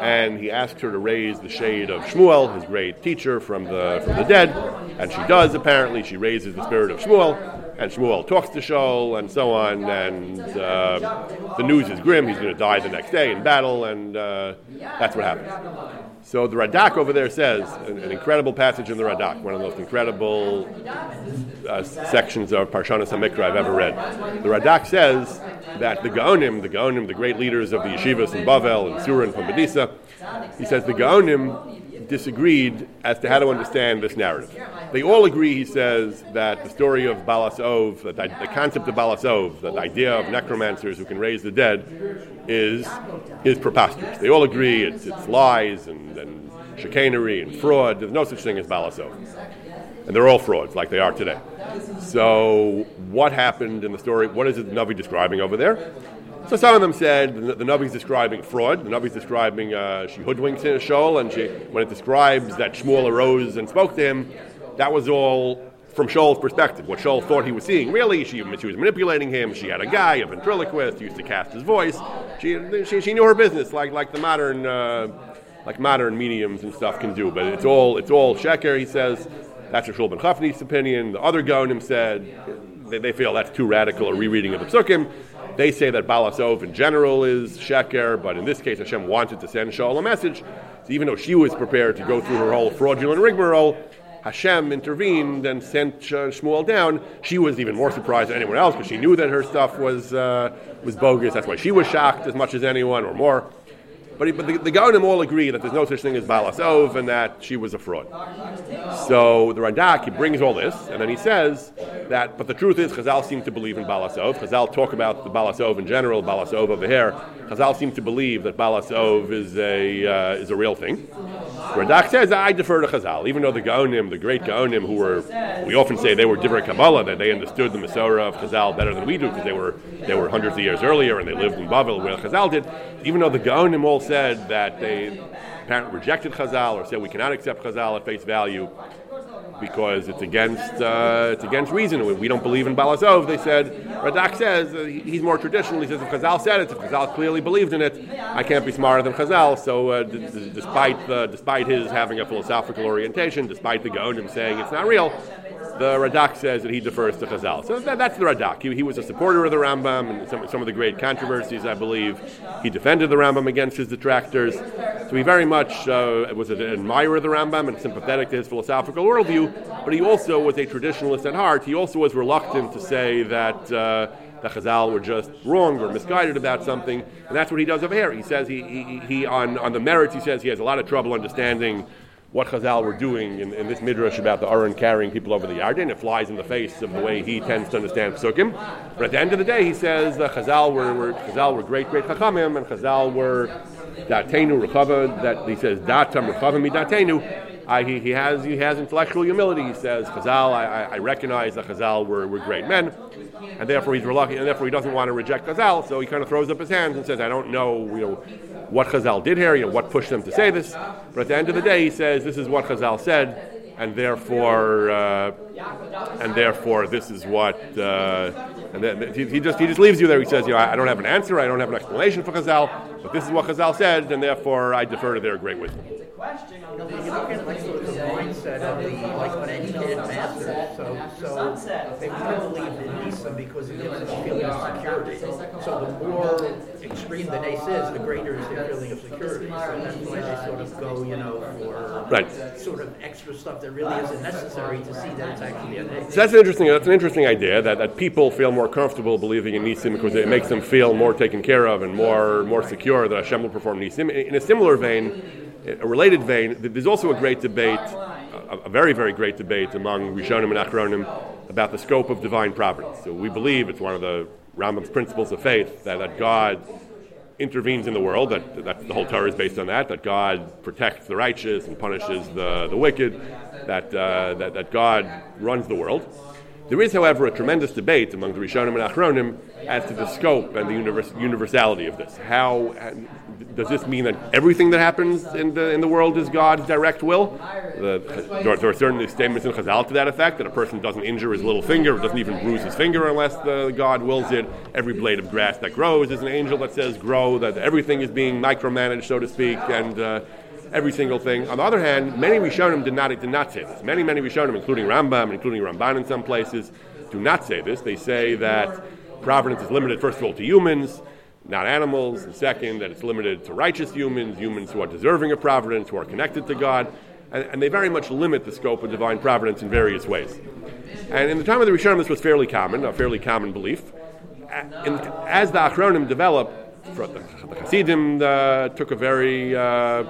and he asks her to raise the shade of Shmuel, his great teacher from the from the dead, and she does. Apparently, she raises the spirit of Shmuel, and Shmuel talks to Shaul, and so on. And uh, the news is grim; he's going to die the next day in battle, and uh, that's what happens. So the Radak over there says an, an, incredible passage in the Radak, one of the most incredible uh, sections of Parshanas Hamikra I've ever read. The Radak says that the Gaonim, the Gaonim, the great leaders of the yeshivas in Bavel and Surah and Pumbedisa, he says the Gaonim disagreed as to how to understand this narrative. They all agree, he says, that the story of Balasov, that the concept of Balasov, that the idea of necromancers who can raise the dead, is is preposterous. They all agree it's, it's lies and, and chicanery and fraud. There's no such thing as Balasov. And they're all frauds, like they are today. So, what happened in the story? What is the Navi describing over there? So some of them said the, the Navi's describing fraud. The Navi's describing uh, she hoodwinked Shaul, and she, when it describes that Shmuel arose and spoke to him, that was all from Shaul's perspective. What Shaul thought he was seeing, really, she, she was manipulating him. She had a guy, a ventriloquist, used to cast his voice. She, she, she knew her business, like like the modern uh, like modern mediums and stuff can do. But it's all it's all sheker. He says that's Shmuel ben Chofni's opinion. The other Gaonim said they, they, feel that's too radical a rereading of the Psukim. They say that Balasov in general is sheker, but in this case Hashem wanted to send Shaul a message. So even though she was prepared to go through her whole fraudulent rigmarole, Hashem intervened and sent Shmuel down. She was even more surprised than anyone else because she knew that her stuff was uh, was bogus. That's why she was shocked as much as anyone, or more. But, but the, the Gaonim all agree that there's no such thing as Balasov and that she was a fraud. So the Radak, he brings all this, and then he says that, but the truth is, Chazal seem to believe in Balasov. Chazal talk about the Balasov in general, Balasov over here. Chazal seem to believe that Balasov is a, uh, is a real thing. Radak says, I defer to Chazal, even though the Gaonim, the great Gaonim, who were, we often say they were different Kabbalah, that they understood the Masorah of Chazal better than we do, because they were, they were hundreds of years earlier and they lived in Bavel where Chazal did. Even though the Gaonim all said that they apparently rejected Chazal or said we cannot accept Chazal at face value because it's against uh, it's against reason. We don't believe in Balasov. They said Radak says uh, he's more traditional. He says if Chazal said it, if Chazal clearly believed in it, I can't be smarter than Chazal. So uh, d- d- despite the, despite his having a philosophical orientation, despite the Gaonim saying it's not real, the Radak says that he defers to Chazal. So that, that's the Radak. He, he, was a supporter of the Rambam and some, some of the great controversies, I believe. He defended the Rambam against his detractors. So he very much uh, was an admirer of the Rambam and sympathetic to his philosophical worldview, but he also was a traditionalist at heart. He also was reluctant to say that. Uh, the Chazal were just wrong or misguided about something, and that's what he does over here. He says he, he, he on, on the merits, he says he has a lot of trouble understanding what Chazal were doing in, in, this midrash about the Aron carrying people over the Yarden. It flies in the face of the way he tends to understand Psukim. But at the end of the day, he says that Chazal were, were Chazal were great, great Chachamim, and Chazal were Datenu Rechava. That he says Datam Rechava Midatenu. I, he, he, has he has intellectual humility. He says Chazal. I, I recognize that Chazal were, were great men, and therefore he's reluctant, and therefore he doesn't want to reject Chazal. So he kind of throws up his hands and says, "I don't know, you know, what Chazal did here, you know, what pushed them to say this. But at the end of the day, he says this is what Chazal said, and therefore, uh, and therefore, this is what. Uh, and then he, he, just he just leaves you there. He says, you know, I, don't have an answer, I don't have an explanation for Chazal. But this is what Chazal said, and therefore I defer to their great wisdom. It's a question on the You look at like sort of the mindset of the like an educated master. So so they want to believe in because it gives them a feeling of security. So the more extreme the nace is, the greater is their feeling of security. So that's why they sort of go, you know, for Right. sort of extra stuff that really isn't necessary to see that it's actually a. So that's an interesting. That's an interesting idea that, that people feel more comfortable believing in nisim because it makes them feel more taken care of and more more secure that Hashem will perform nisim. In a similar vein, a related vein, there's also a great debate, a, a very very great debate among Rishonim and Achronim about the scope of divine providence. So we believe it's one of the Rambam's principles of faith that, that God intervenes in the world. That, that the whole Torah is based on that. That God protects the righteous and punishes the, the wicked. That, uh, that that God runs the world. There is, however, a tremendous debate among the Rishonim and Achronim as to the scope and the univers- universality of this. How does this mean that everything that happens in the in the world is God's direct will? The, there, are, there are certainly statements in Chazal to that effect that a person doesn't injure his little finger, doesn't even bruise his finger unless the, God wills it. Every blade of grass that grows is an angel that says grow. That everything is being micromanaged, so to speak, and uh, every single thing. On the other hand, many Rishonim did not, did not say this. Many, many Rishonim, including Rambam, including Ramban in some places, do not say this. They say that providence is limited, first of all, to humans, not animals, and second, that it's limited to righteous humans, humans who are deserving of providence, who are connected to God. And, and they very much limit the scope of divine providence in various ways. And in the time of the Rishonim, this was fairly common, a fairly common belief. As the Achronim developed, the Hasidim uh, took a very uh,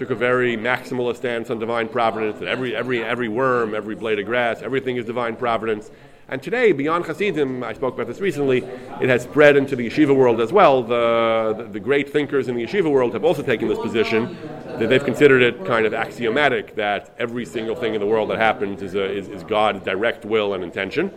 took a very maximalist stance on divine providence. That every every every worm, every blade of grass, everything is divine providence. And today, beyond Hasidim, I spoke about this recently, it has spread into the yeshiva world as well. The, the, the, great thinkers in the yeshiva world have also taken this position that they've considered it kind of axiomatic that every single thing in the world that happens is, a, is, is God's direct will and intention.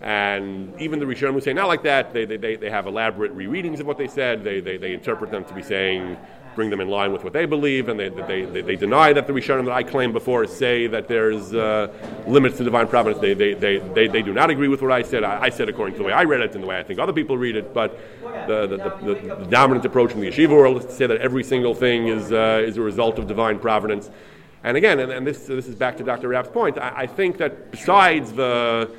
And even the Rishonim who say not like that, they, they, they have elaborate rereadings of what they said. They, they, they interpret them to be saying bring them in line with what they believe, and they, they, they, they deny that the Rishonim that I claimed before say that there's uh, limits to divine providence. They, they, they, they, they do not agree with what I said. I, I, said according to the way I read it and the way I think other people read it, but the, the, the, the dominant approach in the yeshiva world is to say that every single thing is, uh, is a result of divine providence. And again, and, and this, this is back to Dr. Rapp's point, I, I think that besides the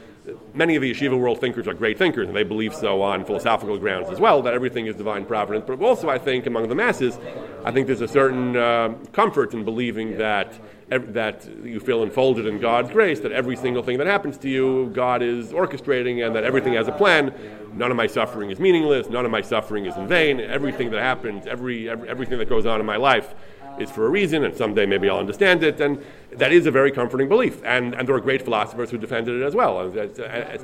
many of the yeshiva world thinkers are great thinkers, and they believe so on philosophical grounds as well, that everything is divine providence. But also, I think, among the masses, I think there's a certain uh, comfort in believing that that you feel enfolded in God's grace, that every single thing that happens to you, God is orchestrating, and that everything has a plan. None of my suffering is meaningless. None of my suffering is in vain. Everything that happens, every, every everything that goes on in my life is for a reason, and someday maybe I'll understand it. And that is a very comforting belief. And, and there are great philosophers who defended it as well.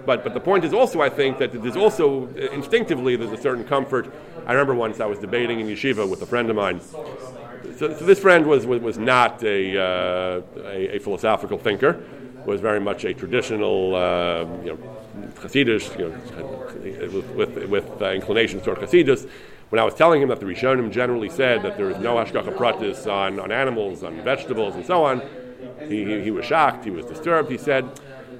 But, but the point is also, I think, that there's also, instinctively, there's a certain comfort. I remember once I was debating in yeshiva with a friend of mine. So, so this friend was, was, was not a, uh, a, a, philosophical thinker, was very much a traditional, uh, you know, Hasidish, you know, with, with, with uh, inclinations toward Hasidus when I was telling him that the Rishonim generally said that there is no hashgacha pratis on, on animals, on vegetables, and so on, he, he, he, was shocked, he was disturbed. He said,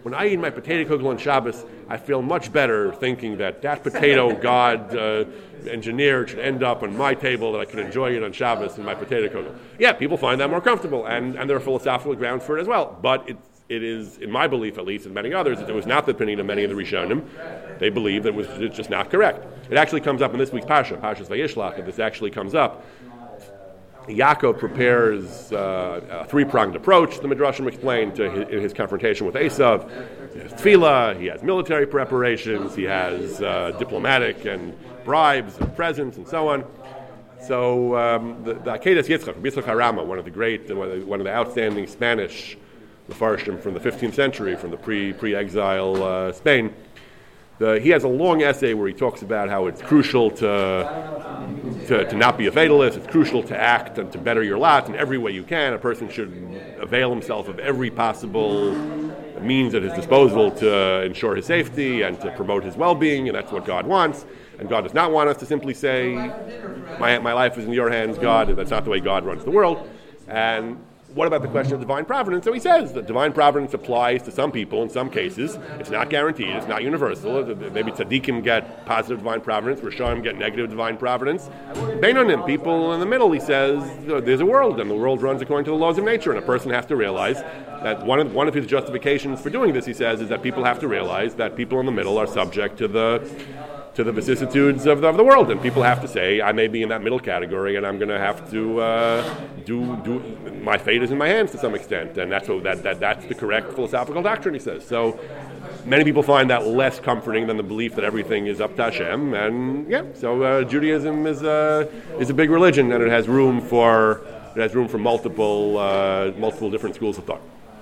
When I eat my potato kugel on Shabbos, I feel much better thinking that that potato God uh, engineered should end up on my table, that I could enjoy it on Shabbos in my potato kugel. Yeah, people find that more comfortable, and, and there are philosophical grounds for it as well. But it's it is, in my belief at least, and many others, that it was not the opinion of many of the Rishonim. They believe that it was just not correct. It actually comes up in this week's Pasha, Pasha's Vayishlach, and this actually comes up. Yaakov prepares uh, a three-pronged approach, the Midrashim explained, to his, in his confrontation with Esav. He has tefillah, he has military preparations, he has uh, diplomatic and bribes and presents and so on. So um, the, the Akedas Yitzchak, Yitzchak Harama, one of the great, and one of the outstanding Spanish the Farshim from the 15th century, from the pre pre exile uh, Spain. The, he has a long essay where he talks about how it's crucial to, to, to, not be a fatalist, it's crucial to act and to better your lot in every way you can. A person should avail himself of every possible means at his disposal to ensure his safety and to promote his well being, and that's what God wants. And God does not want us to simply say, my, my life is in your hands, God, and that's not the way God runs the world. And what about the question of divine providence? So he says that divine providence applies to some people in some cases. It's not guaranteed. It's not universal. Maybe tzaddikim get positive divine providence, Reshaim get negative divine providence. Beinonim, people in the middle, he says, oh, there's a world, and the world runs according to the laws of nature, and a person has to realize that one of, one of his justifications for doing this, he says, is that people have to realize that people in the middle are subject to the to the vicissitudes of the, of the world, and people have to say, I may be in that middle category, and I'm going to have to uh, do do my fate is in my hands to some extent, and that's what, that, that that's the correct philosophical doctrine. He says so. Many people find that less comforting than the belief that everything is up to Hashem, and yeah, so uh, Judaism is a is a big religion, and it has room for it has room for multiple uh, multiple different schools of thought.